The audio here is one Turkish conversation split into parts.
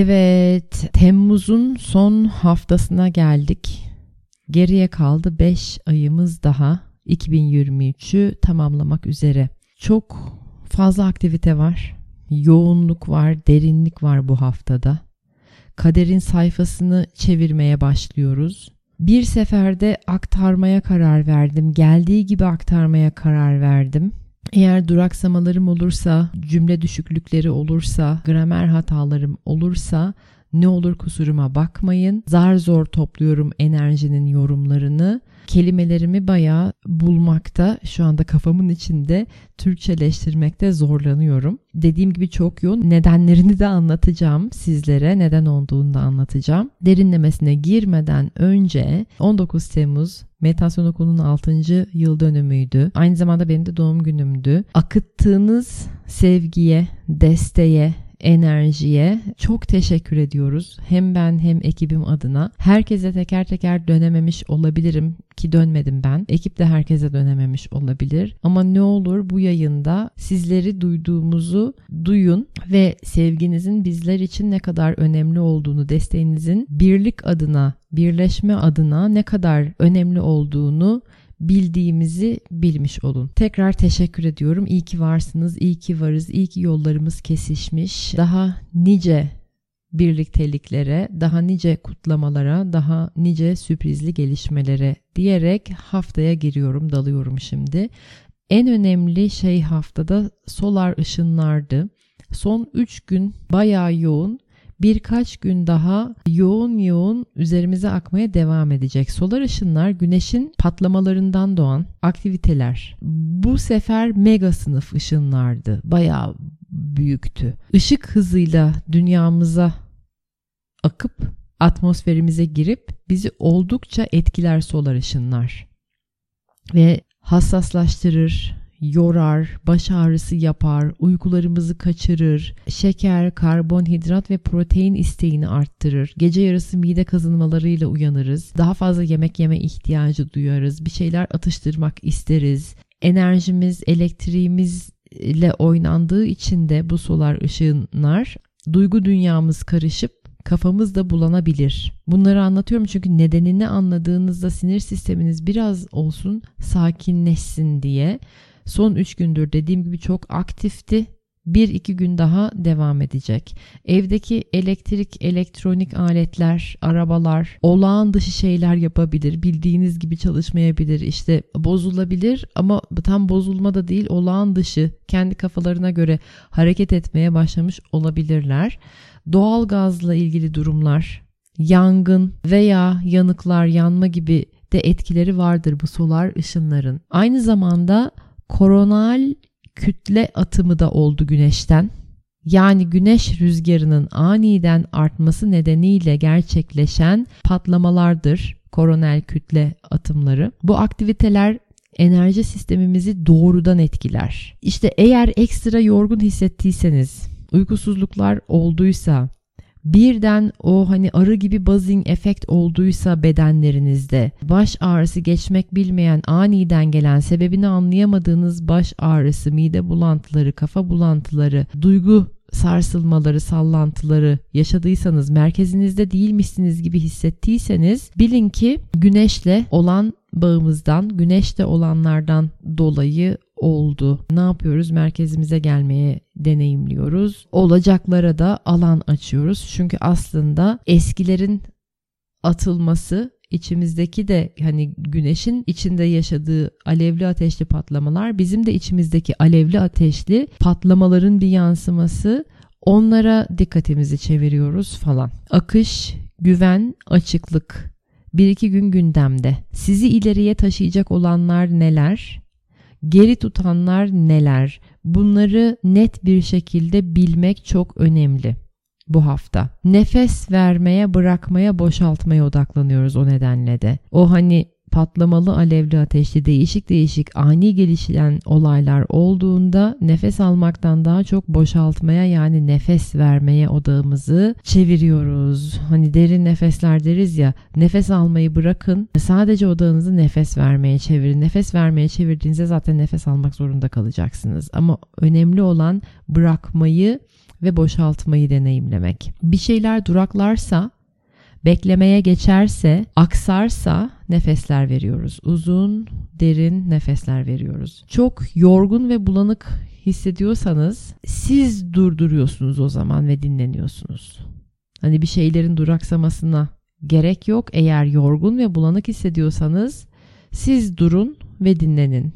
Evet, Temmuz'un son haftasına geldik. Geriye kaldı 5 ayımız daha 2023'ü tamamlamak üzere. Çok fazla aktivite var. Yoğunluk var, derinlik var bu haftada. Kaderin sayfasını çevirmeye başlıyoruz. Bir seferde aktarmaya karar verdim. Geldiği gibi aktarmaya karar verdim. Eğer duraksamalarım olursa, cümle düşüklükleri olursa, gramer hatalarım olursa ne olur kusuruma bakmayın. Zar zor topluyorum enerjinin yorumlarını. Kelimelerimi bayağı bulmakta, şu anda kafamın içinde Türkçeleştirmekte zorlanıyorum. Dediğim gibi çok yoğun. Nedenlerini de anlatacağım sizlere. Neden olduğunu da anlatacağım. Derinlemesine girmeden önce 19 Temmuz Meditasyon Okulu'nun 6. yıl dönümüydü. Aynı zamanda benim de doğum günümdü. Akıttığınız sevgiye, desteğe, enerjiye çok teşekkür ediyoruz. Hem ben hem ekibim adına. Herkese teker teker dönememiş olabilirim ki dönmedim ben. Ekip de herkese dönememiş olabilir. Ama ne olur bu yayında sizleri duyduğumuzu duyun ve sevginizin bizler için ne kadar önemli olduğunu, desteğinizin birlik adına, birleşme adına ne kadar önemli olduğunu bildiğimizi bilmiş olun. Tekrar teşekkür ediyorum. İyi ki varsınız, iyi ki varız, iyi ki yollarımız kesişmiş. Daha nice birlikteliklere, daha nice kutlamalara, daha nice sürprizli gelişmelere diyerek haftaya giriyorum, dalıyorum şimdi. En önemli şey haftada solar ışınlardı. Son 3 gün bayağı yoğun birkaç gün daha yoğun yoğun üzerimize akmaya devam edecek. Solar ışınlar güneşin patlamalarından doğan aktiviteler. Bu sefer mega sınıf ışınlardı. Bayağı büyüktü. Işık hızıyla dünyamıza akıp atmosferimize girip bizi oldukça etkiler solar ışınlar. Ve hassaslaştırır, yorar, baş ağrısı yapar, uykularımızı kaçırır, şeker, karbonhidrat ve protein isteğini arttırır. Gece yarısı mide kazınmalarıyla uyanırız. Daha fazla yemek yeme ihtiyacı duyarız. Bir şeyler atıştırmak isteriz. Enerjimiz, elektriğimiz ile oynandığı için de bu solar ışınlar duygu dünyamız karışıp kafamız da bulanabilir. Bunları anlatıyorum çünkü nedenini anladığınızda sinir sisteminiz biraz olsun sakinleşsin diye. Son 3 gündür dediğim gibi çok aktifti. Bir iki gün daha devam edecek. Evdeki elektrik, elektronik aletler, arabalar olağan dışı şeyler yapabilir. Bildiğiniz gibi çalışmayabilir. İşte bozulabilir ama tam bozulma da değil olağan dışı kendi kafalarına göre hareket etmeye başlamış olabilirler. Doğal gazla ilgili durumlar, yangın veya yanıklar, yanma gibi de etkileri vardır bu solar ışınların. Aynı zamanda koronal kütle atımı da oldu güneşten. Yani güneş rüzgarının aniden artması nedeniyle gerçekleşen patlamalardır koronel kütle atımları. Bu aktiviteler enerji sistemimizi doğrudan etkiler. İşte eğer ekstra yorgun hissettiyseniz, uykusuzluklar olduysa, birden o hani arı gibi buzzing efekt olduysa bedenlerinizde baş ağrısı geçmek bilmeyen aniden gelen sebebini anlayamadığınız baş ağrısı, mide bulantıları, kafa bulantıları, duygu sarsılmaları, sallantıları yaşadıysanız, merkezinizde değilmişsiniz gibi hissettiyseniz bilin ki güneşle olan bağımızdan, güneşte olanlardan dolayı oldu. Ne yapıyoruz? Merkezimize gelmeye deneyimliyoruz. Olacaklara da alan açıyoruz. Çünkü aslında eskilerin atılması içimizdeki de hani güneşin içinde yaşadığı alevli ateşli patlamalar bizim de içimizdeki alevli ateşli patlamaların bir yansıması onlara dikkatimizi çeviriyoruz falan. Akış, güven, açıklık bir iki gün gündemde. Sizi ileriye taşıyacak olanlar neler? Geri tutanlar neler? Bunları net bir şekilde bilmek çok önemli bu hafta. Nefes vermeye, bırakmaya, boşaltmaya odaklanıyoruz o nedenle de. O hani patlamalı alevli ateşli değişik değişik ani gelişen olaylar olduğunda nefes almaktan daha çok boşaltmaya yani nefes vermeye odağımızı çeviriyoruz. Hani derin nefesler deriz ya nefes almayı bırakın sadece odağınızı nefes vermeye çevirin. Nefes vermeye çevirdiğinizde zaten nefes almak zorunda kalacaksınız. Ama önemli olan bırakmayı ve boşaltmayı deneyimlemek. Bir şeyler duraklarsa, beklemeye geçerse, aksarsa nefesler veriyoruz. Uzun, derin nefesler veriyoruz. Çok yorgun ve bulanık hissediyorsanız siz durduruyorsunuz o zaman ve dinleniyorsunuz. Hani bir şeylerin duraksamasına gerek yok. Eğer yorgun ve bulanık hissediyorsanız siz durun ve dinlenin.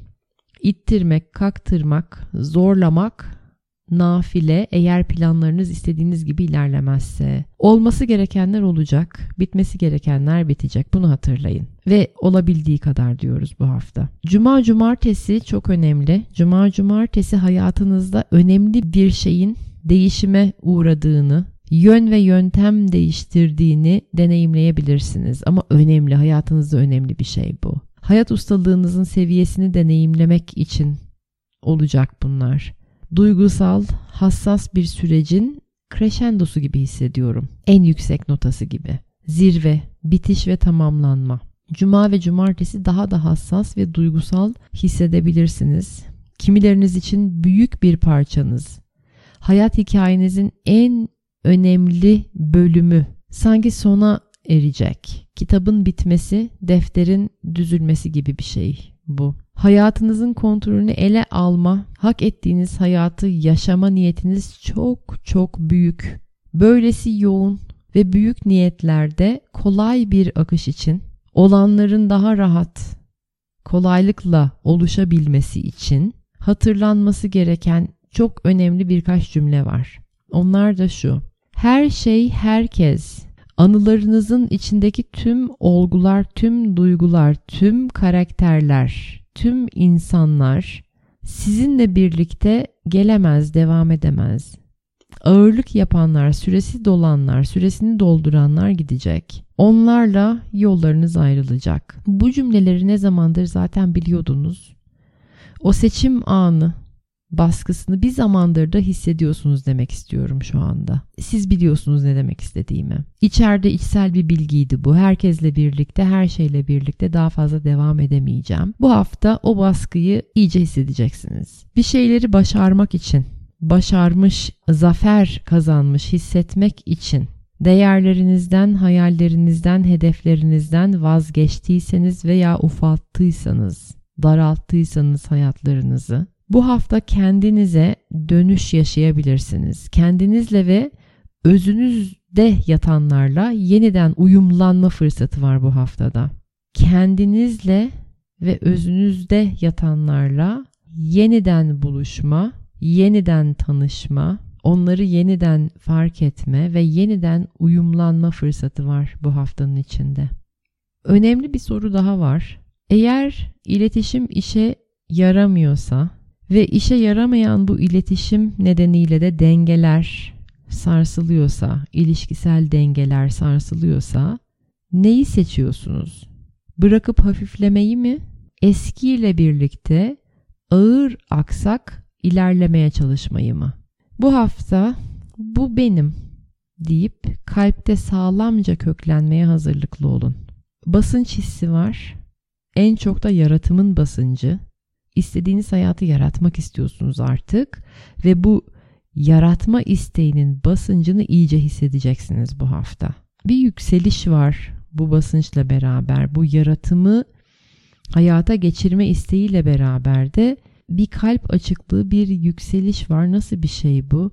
İttirmek, kaktırmak, zorlamak nafile eğer planlarınız istediğiniz gibi ilerlemezse. Olması gerekenler olacak, bitmesi gerekenler bitecek. Bunu hatırlayın. Ve olabildiği kadar diyoruz bu hafta. Cuma cumartesi çok önemli. Cuma cumartesi hayatınızda önemli bir şeyin değişime uğradığını, yön ve yöntem değiştirdiğini deneyimleyebilirsiniz. Ama önemli, hayatınızda önemli bir şey bu. Hayat ustalığınızın seviyesini deneyimlemek için olacak bunlar duygusal, hassas bir sürecin crescendosu gibi hissediyorum. En yüksek notası gibi. Zirve, bitiş ve tamamlanma. Cuma ve cumartesi daha da hassas ve duygusal hissedebilirsiniz. Kimileriniz için büyük bir parçanız. Hayat hikayenizin en önemli bölümü sanki sona erecek. Kitabın bitmesi, defterin düzülmesi gibi bir şey bu. Hayatınızın kontrolünü ele alma, hak ettiğiniz hayatı yaşama niyetiniz çok çok büyük. Böylesi yoğun ve büyük niyetlerde kolay bir akış için, olanların daha rahat, kolaylıkla oluşabilmesi için hatırlanması gereken çok önemli birkaç cümle var. Onlar da şu. Her şey herkes anılarınızın içindeki tüm olgular, tüm duygular, tüm karakterler tüm insanlar sizinle birlikte gelemez, devam edemez. Ağırlık yapanlar, süresi dolanlar, süresini dolduranlar gidecek. Onlarla yollarınız ayrılacak. Bu cümleleri ne zamandır zaten biliyordunuz. O seçim anı, baskısını bir zamandır da hissediyorsunuz demek istiyorum şu anda. Siz biliyorsunuz ne demek istediğimi. İçeride içsel bir bilgiydi bu. Herkesle birlikte, her şeyle birlikte daha fazla devam edemeyeceğim. Bu hafta o baskıyı iyice hissedeceksiniz. Bir şeyleri başarmak için, başarmış, zafer kazanmış hissetmek için değerlerinizden, hayallerinizden, hedeflerinizden vazgeçtiyseniz veya ufalttıysanız, daralttıysanız hayatlarınızı bu hafta kendinize dönüş yaşayabilirsiniz. Kendinizle ve özünüzde yatanlarla yeniden uyumlanma fırsatı var bu haftada. Kendinizle ve özünüzde yatanlarla yeniden buluşma, yeniden tanışma, onları yeniden fark etme ve yeniden uyumlanma fırsatı var bu haftanın içinde. Önemli bir soru daha var. Eğer iletişim işe yaramıyorsa ve işe yaramayan bu iletişim nedeniyle de dengeler sarsılıyorsa, ilişkisel dengeler sarsılıyorsa neyi seçiyorsunuz? Bırakıp hafiflemeyi mi? Eskiyle birlikte ağır aksak ilerlemeye çalışmayı mı? Bu hafta bu benim deyip kalpte sağlamca köklenmeye hazırlıklı olun. Basınç hissi var. En çok da yaratımın basıncı istediğiniz hayatı yaratmak istiyorsunuz artık ve bu yaratma isteğinin basıncını iyice hissedeceksiniz bu hafta. Bir yükseliş var bu basınçla beraber. Bu yaratımı hayata geçirme isteğiyle beraber de bir kalp açıklığı, bir yükseliş var. Nasıl bir şey bu?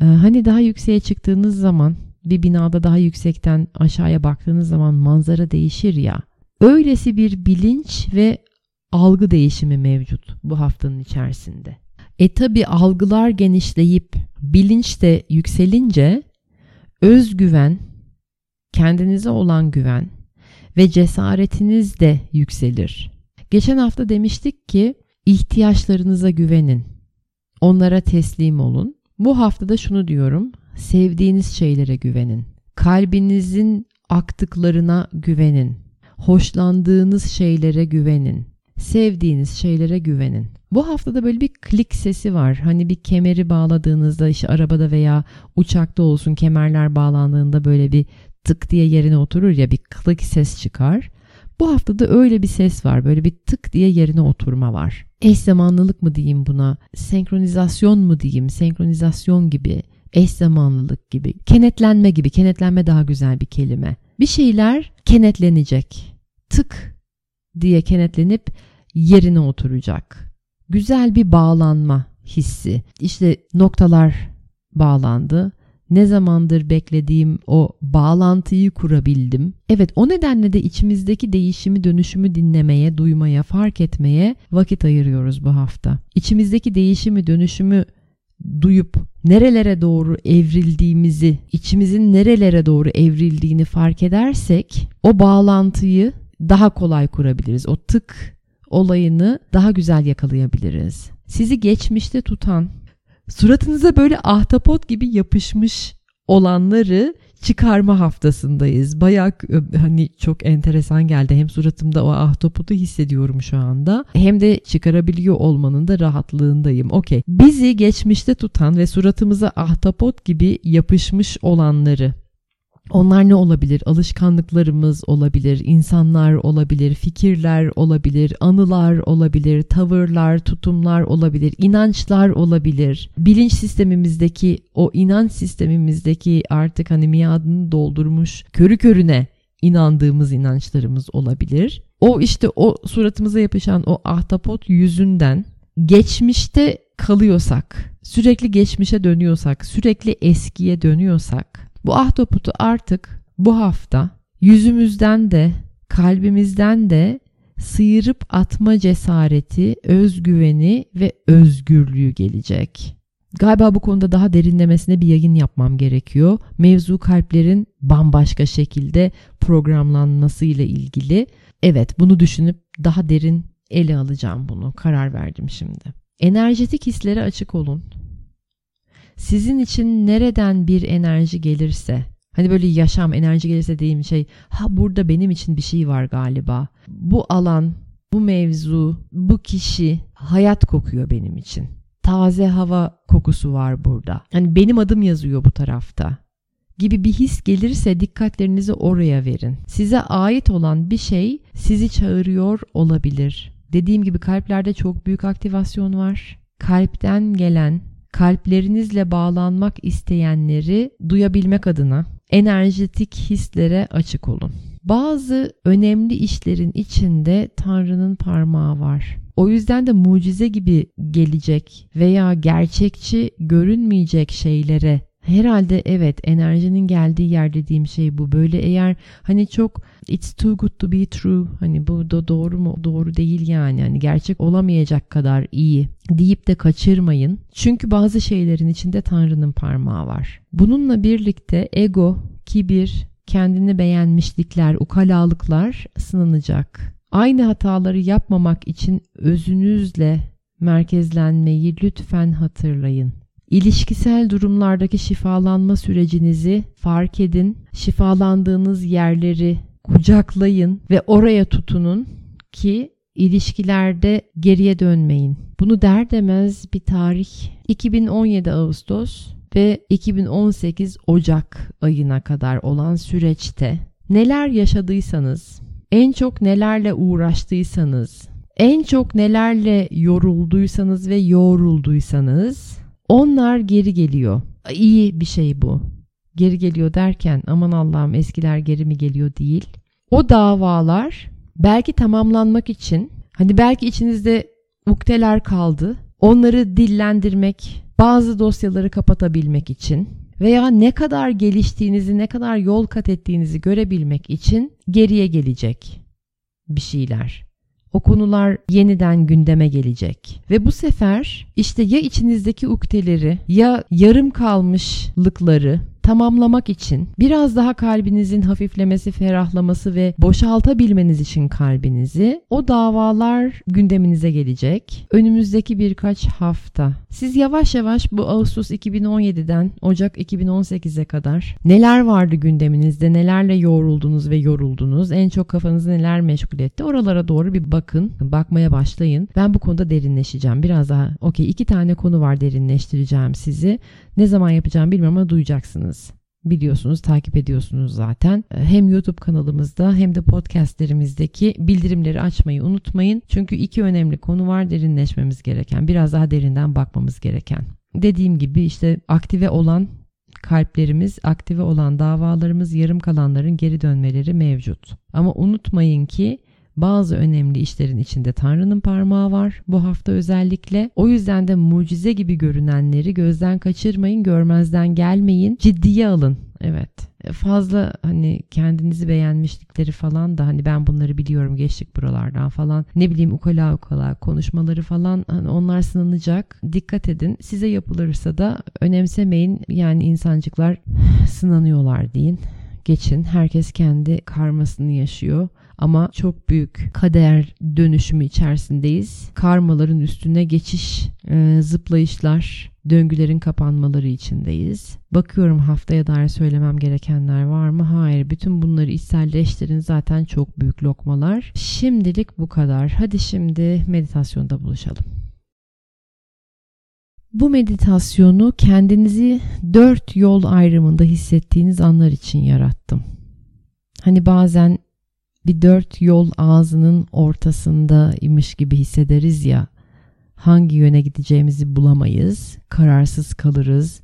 Ee, hani daha yükseğe çıktığınız zaman bir binada daha yüksekten aşağıya baktığınız zaman manzara değişir ya. Öylesi bir bilinç ve algı değişimi mevcut bu haftanın içerisinde. E tabi algılar genişleyip bilinç de yükselince özgüven, kendinize olan güven ve cesaretiniz de yükselir. Geçen hafta demiştik ki ihtiyaçlarınıza güvenin. Onlara teslim olun. Bu haftada şunu diyorum. Sevdiğiniz şeylere güvenin. Kalbinizin aktıklarına güvenin. Hoşlandığınız şeylere güvenin. Sevdiğiniz şeylere güvenin. Bu haftada böyle bir klik sesi var. Hani bir kemeri bağladığınızda işte arabada veya uçakta olsun kemerler bağlandığında böyle bir tık diye yerine oturur ya bir klik ses çıkar. Bu haftada öyle bir ses var. Böyle bir tık diye yerine oturma var. Eş zamanlılık mı diyeyim buna? Senkronizasyon mu diyeyim? Senkronizasyon gibi, eş zamanlılık gibi, kenetlenme gibi. Kenetlenme daha güzel bir kelime. Bir şeyler kenetlenecek. Tık diye kenetlenip yerine oturacak. Güzel bir bağlanma hissi. İşte noktalar bağlandı ne zamandır beklediğim o bağlantıyı kurabildim. Evet o nedenle de içimizdeki değişimi dönüşümü dinlemeye, duymaya, fark etmeye vakit ayırıyoruz bu hafta. İçimizdeki değişimi dönüşümü duyup nerelere doğru evrildiğimizi, içimizin nerelere doğru evrildiğini fark edersek o bağlantıyı daha kolay kurabiliriz. O tık olayını daha güzel yakalayabiliriz. Sizi geçmişte tutan, suratınıza böyle ahtapot gibi yapışmış olanları çıkarma haftasındayız. Bayağı hani çok enteresan geldi. Hem suratımda o ahtapotu hissediyorum şu anda. Hem de çıkarabiliyor olmanın da rahatlığındayım. Okey. Bizi geçmişte tutan ve suratımıza ahtapot gibi yapışmış olanları onlar ne olabilir? Alışkanlıklarımız olabilir, insanlar olabilir, fikirler olabilir, anılar olabilir, tavırlar, tutumlar olabilir, inançlar olabilir. Bilinç sistemimizdeki o inanç sistemimizdeki artık hani miadını doldurmuş körü körüne inandığımız inançlarımız olabilir. O işte o suratımıza yapışan o ahtapot yüzünden geçmişte kalıyorsak, sürekli geçmişe dönüyorsak, sürekli eskiye dönüyorsak bu ahtapotu artık bu hafta yüzümüzden de kalbimizden de sıyırıp atma cesareti, özgüveni ve özgürlüğü gelecek. Galiba bu konuda daha derinlemesine bir yayın yapmam gerekiyor. Mevzu kalplerin bambaşka şekilde programlanması ile ilgili. Evet, bunu düşünüp daha derin ele alacağım bunu. Karar verdim şimdi. Enerjetik hislere açık olun sizin için nereden bir enerji gelirse hani böyle yaşam enerji gelirse diyeyim şey ha burada benim için bir şey var galiba. Bu alan, bu mevzu, bu kişi hayat kokuyor benim için. Taze hava kokusu var burada. Hani benim adım yazıyor bu tarafta gibi bir his gelirse dikkatlerinizi oraya verin. Size ait olan bir şey sizi çağırıyor olabilir. Dediğim gibi kalplerde çok büyük aktivasyon var. Kalpten gelen kalplerinizle bağlanmak isteyenleri duyabilmek adına enerjetik hislere açık olun. Bazı önemli işlerin içinde Tanrı'nın parmağı var. O yüzden de mucize gibi gelecek veya gerçekçi görünmeyecek şeylere Herhalde evet enerjinin geldiği yer dediğim şey bu. Böyle eğer hani çok it's too good to be true hani bu da doğru mu doğru değil yani hani gerçek olamayacak kadar iyi deyip de kaçırmayın. Çünkü bazı şeylerin içinde Tanrı'nın parmağı var. Bununla birlikte ego, kibir, kendini beğenmişlikler, ukalalıklar sınanacak. Aynı hataları yapmamak için özünüzle merkezlenmeyi lütfen hatırlayın. İlişkisel durumlardaki şifalanma sürecinizi fark edin. Şifalandığınız yerleri kucaklayın ve oraya tutunun ki ilişkilerde geriye dönmeyin. Bunu der demez bir tarih 2017 Ağustos ve 2018 Ocak ayına kadar olan süreçte neler yaşadıysanız, en çok nelerle uğraştıysanız, en çok nelerle yorulduysanız ve yorulduysanız onlar geri geliyor. İyi bir şey bu. Geri geliyor derken aman Allah'ım eskiler geri mi geliyor değil. O davalar belki tamamlanmak için hani belki içinizde ukteler kaldı. Onları dillendirmek, bazı dosyaları kapatabilmek için veya ne kadar geliştiğinizi, ne kadar yol kat ettiğinizi görebilmek için geriye gelecek bir şeyler. O konular yeniden gündeme gelecek. Ve bu sefer işte ya içinizdeki ukteleri ya yarım kalmışlıkları tamamlamak için biraz daha kalbinizin hafiflemesi, ferahlaması ve boşaltabilmeniz için kalbinizi o davalar gündeminize gelecek. Önümüzdeki birkaç hafta. Siz yavaş yavaş bu Ağustos 2017'den Ocak 2018'e kadar neler vardı gündeminizde, nelerle yoğruldunuz ve yoruldunuz, en çok kafanızı neler meşgul etti oralara doğru bir bakın, bakmaya başlayın. Ben bu konuda derinleşeceğim. Biraz daha okey iki tane konu var derinleştireceğim sizi. Ne zaman yapacağım bilmiyorum ama duyacaksınız. Biliyorsunuz, takip ediyorsunuz zaten. Hem YouTube kanalımızda hem de podcastlerimizdeki bildirimleri açmayı unutmayın. Çünkü iki önemli konu var derinleşmemiz gereken, biraz daha derinden bakmamız gereken. Dediğim gibi işte aktive olan kalplerimiz, aktive olan davalarımız, yarım kalanların geri dönmeleri mevcut. Ama unutmayın ki bazı önemli işlerin içinde Tanrı'nın parmağı var bu hafta özellikle. O yüzden de mucize gibi görünenleri gözden kaçırmayın, görmezden gelmeyin, ciddiye alın. Evet. Fazla hani kendinizi beğenmişlikleri falan da hani ben bunları biliyorum geçtik buralardan falan. Ne bileyim ukala ukala konuşmaları falan hani onlar sınanacak. Dikkat edin. Size yapılırsa da önemsemeyin. Yani insancıklar sınanıyorlar deyin. Geçin. Herkes kendi karmasını yaşıyor ama çok büyük kader dönüşümü içerisindeyiz. Karmaların üstüne geçiş, e, zıplayışlar, döngülerin kapanmaları içindeyiz. Bakıyorum haftaya dair söylemem gerekenler var mı? Hayır. Bütün bunları içselleştirin. Zaten çok büyük lokmalar. Şimdilik bu kadar. Hadi şimdi meditasyonda buluşalım. Bu meditasyonu kendinizi dört yol ayrımında hissettiğiniz anlar için yarattım. Hani bazen bir dört yol ağzının ortasındaymış gibi hissederiz ya hangi yöne gideceğimizi bulamayız, kararsız kalırız,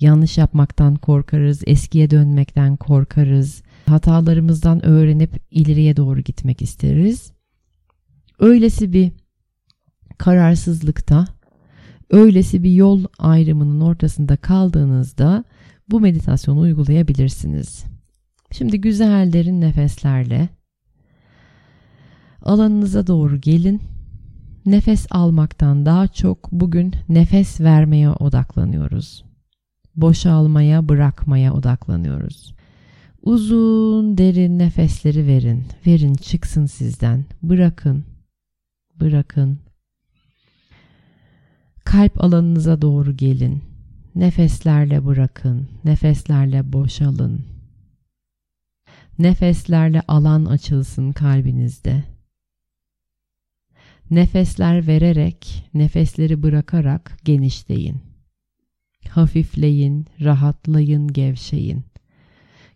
yanlış yapmaktan korkarız, eskiye dönmekten korkarız, hatalarımızdan öğrenip ileriye doğru gitmek isteriz. Öylesi bir kararsızlıkta, öylesi bir yol ayrımının ortasında kaldığınızda bu meditasyonu uygulayabilirsiniz. Şimdi güzel derin nefeslerle alanınıza doğru gelin. Nefes almaktan daha çok bugün nefes vermeye odaklanıyoruz. Boşalmaya, bırakmaya odaklanıyoruz. Uzun, derin nefesleri verin. Verin çıksın sizden. Bırakın. Bırakın. Kalp alanınıza doğru gelin. Nefeslerle bırakın. Nefeslerle boşalın. Nefeslerle alan açılsın kalbinizde. Nefesler vererek, nefesleri bırakarak genişleyin. Hafifleyin, rahatlayın, gevşeyin.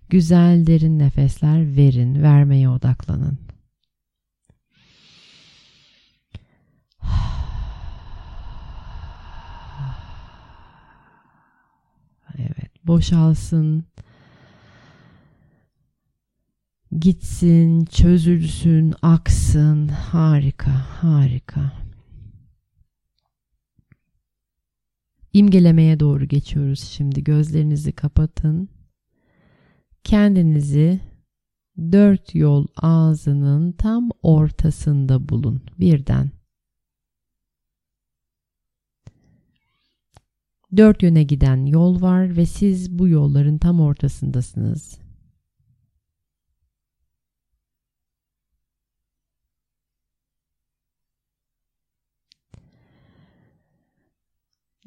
Güzel derin nefesler verin, vermeye odaklanın. Evet, boşalsın gitsin, çözülsün, aksın. Harika, harika. İmgelemeye doğru geçiyoruz şimdi. Gözlerinizi kapatın. Kendinizi dört yol ağzının tam ortasında bulun birden. Dört yöne giden yol var ve siz bu yolların tam ortasındasınız.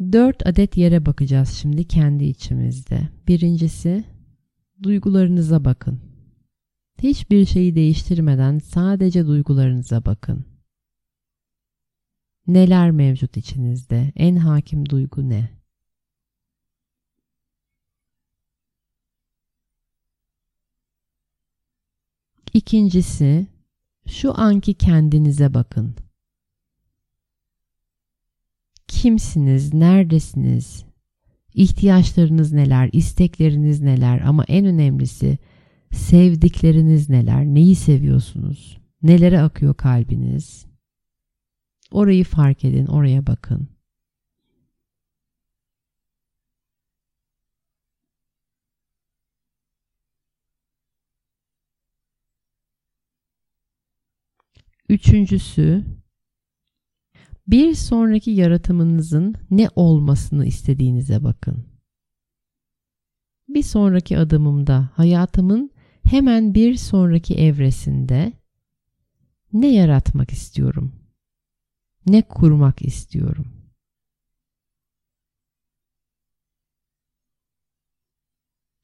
Dört adet yere bakacağız şimdi kendi içimizde. Birincisi duygularınıza bakın. Hiçbir şeyi değiştirmeden sadece duygularınıza bakın. Neler mevcut içinizde? En hakim duygu ne? İkincisi, şu anki kendinize bakın. Kimsiniz, neredesiniz, ihtiyaçlarınız neler, istekleriniz neler ama en önemlisi sevdikleriniz neler, neyi seviyorsunuz, nelere akıyor kalbiniz. Orayı fark edin, oraya bakın. Üçüncüsü, bir sonraki yaratımınızın ne olmasını istediğinize bakın. Bir sonraki adımımda hayatımın hemen bir sonraki evresinde ne yaratmak istiyorum? Ne kurmak istiyorum?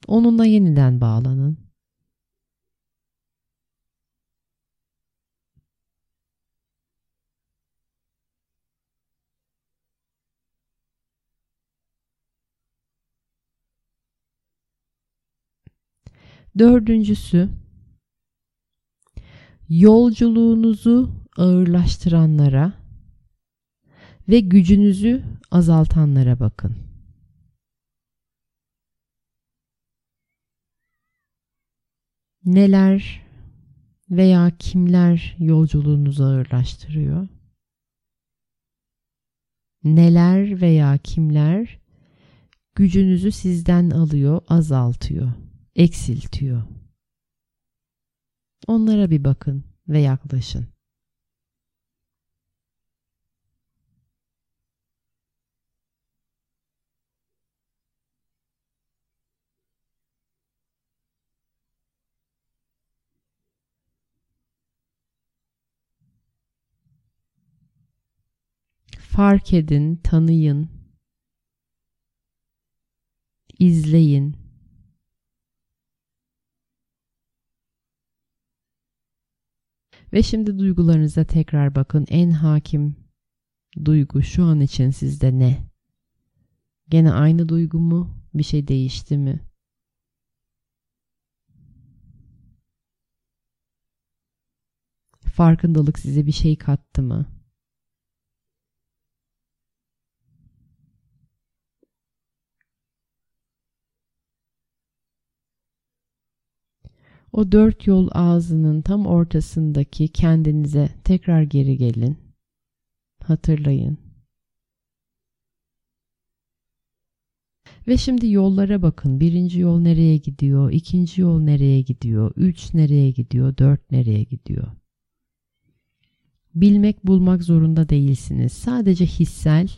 Onunla yeniden bağlanın. Dördüncüsü, yolculuğunuzu ağırlaştıranlara ve gücünüzü azaltanlara bakın. Neler veya kimler yolculuğunuzu ağırlaştırıyor? Neler veya kimler gücünüzü sizden alıyor, azaltıyor? Eksiltiyor. Onlara bir bakın ve yaklaşın. Fark edin, tanıyın, izleyin. Ve şimdi duygularınıza tekrar bakın. En hakim duygu şu an için sizde ne? Gene aynı duygu mu? Bir şey değişti mi? Farkındalık size bir şey kattı mı? O dört yol ağzının tam ortasındaki kendinize tekrar geri gelin. Hatırlayın. Ve şimdi yollara bakın. Birinci yol nereye gidiyor? İkinci yol nereye gidiyor? Üç nereye gidiyor? Dört nereye gidiyor? Bilmek bulmak zorunda değilsiniz. Sadece hissel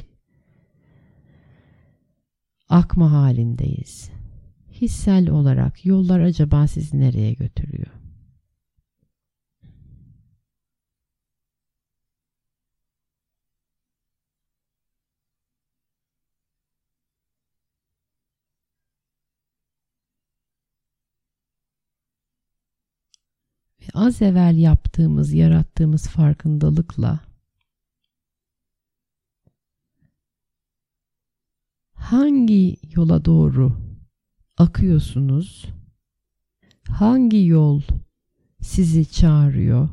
akma halindeyiz hissel olarak yollar acaba sizi nereye götürüyor? Ve az evvel yaptığımız, yarattığımız farkındalıkla hangi yola doğru akıyorsunuz? Hangi yol sizi çağırıyor?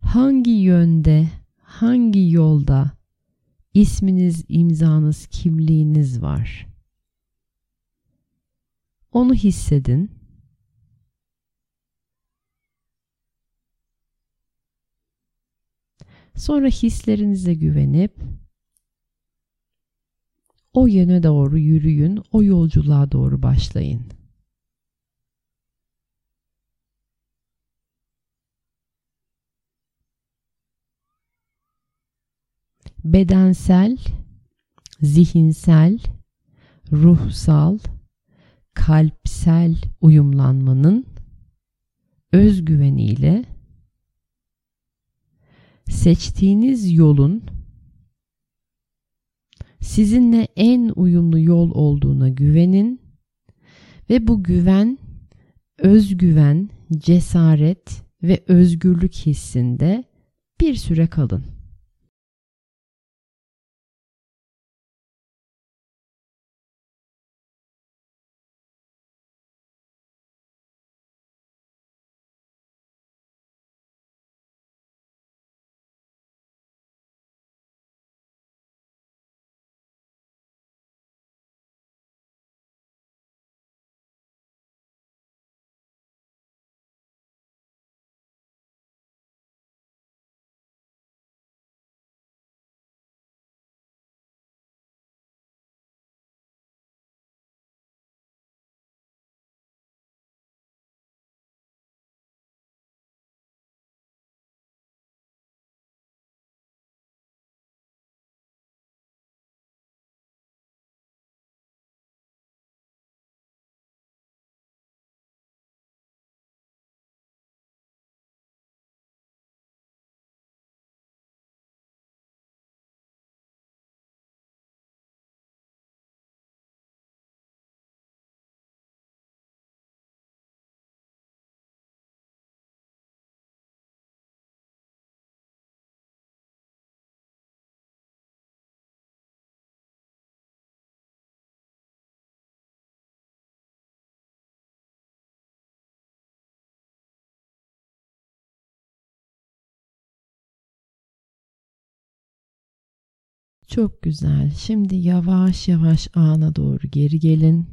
Hangi yönde, hangi yolda isminiz, imzanız, kimliğiniz var? Onu hissedin. Sonra hislerinize güvenip o yöne doğru yürüyün, o yolculuğa doğru başlayın. Bedensel, zihinsel, ruhsal, kalpsel uyumlanmanın özgüveniyle seçtiğiniz yolun sizinle en uyumlu yol olduğuna güvenin ve bu güven, özgüven, cesaret ve özgürlük hissinde bir süre kalın. Çok güzel. Şimdi yavaş yavaş ana doğru geri gelin.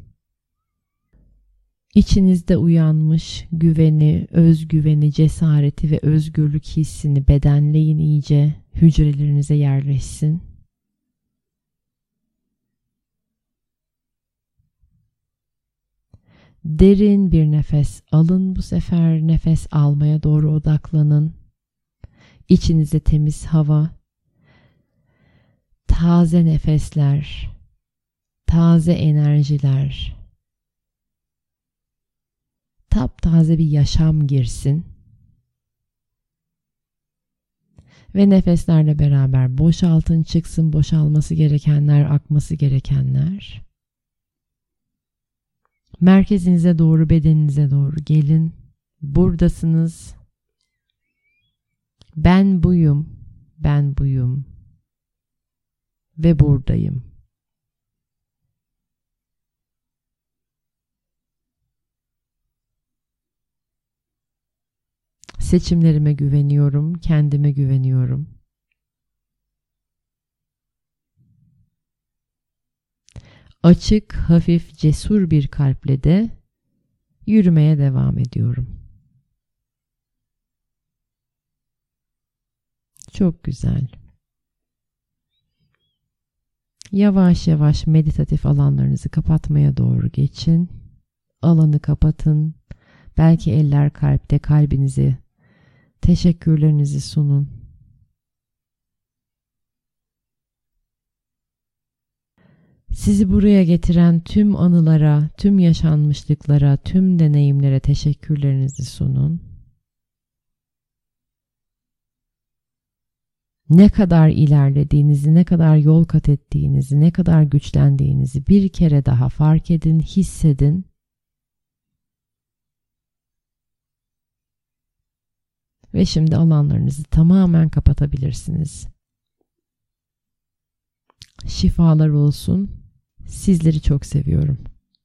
İçinizde uyanmış güveni, özgüveni, cesareti ve özgürlük hissini bedenleyin iyice, hücrelerinize yerleşsin. Derin bir nefes alın bu sefer nefes almaya doğru odaklanın. İçinize temiz hava, taze nefesler, taze enerjiler, taptaze bir yaşam girsin. Ve nefeslerle beraber boşaltın çıksın boşalması gerekenler, akması gerekenler. Merkezinize doğru, bedeninize doğru gelin. Buradasınız. Ben buyum, ben buyum ve buradayım. Seçimlerime güveniyorum, kendime güveniyorum. Açık, hafif, cesur bir kalple de yürümeye devam ediyorum. Çok güzel. Yavaş yavaş meditatif alanlarınızı kapatmaya doğru geçin. Alanı kapatın. Belki eller kalpte kalbinizi teşekkürlerinizi sunun. Sizi buraya getiren tüm anılara, tüm yaşanmışlıklara, tüm deneyimlere teşekkürlerinizi sunun. Ne kadar ilerlediğinizi, ne kadar yol kat ettiğinizi, ne kadar güçlendiğinizi bir kere daha fark edin, hissedin. Ve şimdi alanlarınızı tamamen kapatabilirsiniz. Şifalar olsun. Sizleri çok seviyorum.